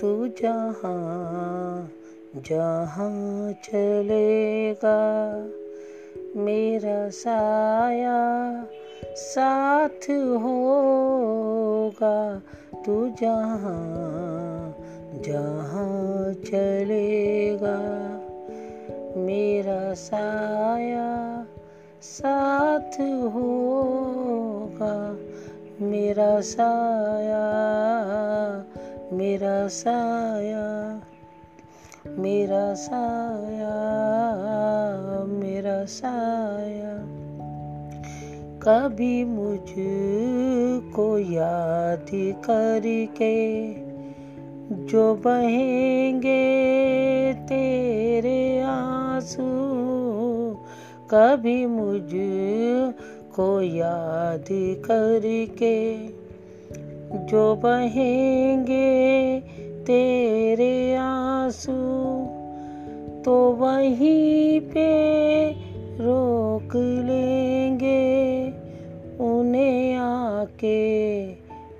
तू जहाँ जहाँ चलेगा। मेरा साया साथ होगा। तू जहाँ जहाँ चलेगा। मेरा साया साथ होगा। मेरा साया मेरा साया मेरा साया मेरा साया। कभी मुझको याद करके जो बहेंगे तेरे आँसू, कभी मुझ को याद करके जो बहेंगे तेरे आँसू तो वहीं पे रोक लेंगे उन्हें आके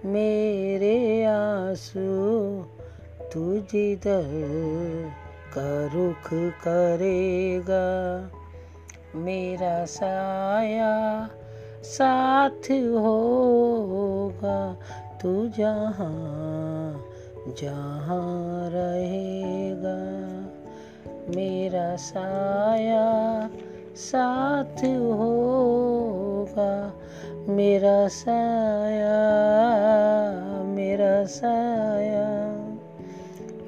मेरे आँसू। तू जिधर का रुख करेगा मेरा साया साथ होगा। तू जहाँ जहाँ रहेगा, मेरा साया साथ होगा, मेरा साया मेरा साया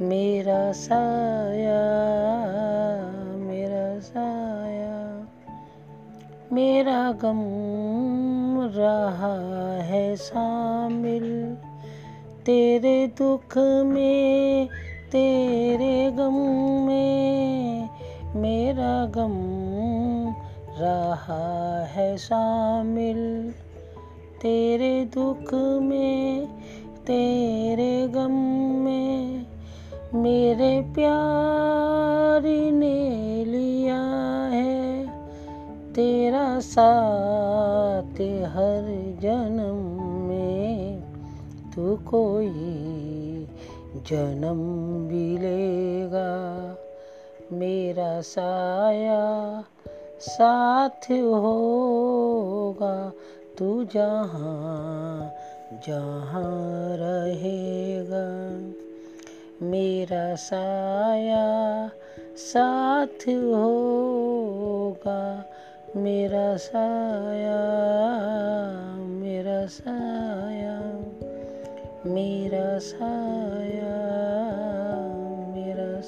मेरा साया मेरा साया, मेरा गम रहा है शामिल। तेरे दुख में, तेरे गम में, मेरा गम रहा है शामिल। तेरे दुख में, तेरे गम में, मेरे प्यार ने लिया है। तेरा साथ हर जन्म में। तू कोई जन्म भी लेगा, मेरा साया साथ होगा। तू जहाँ जहाँ रहेगा, मेरा साया साथ होगा, मेरा साया sayang Mira sayang Mira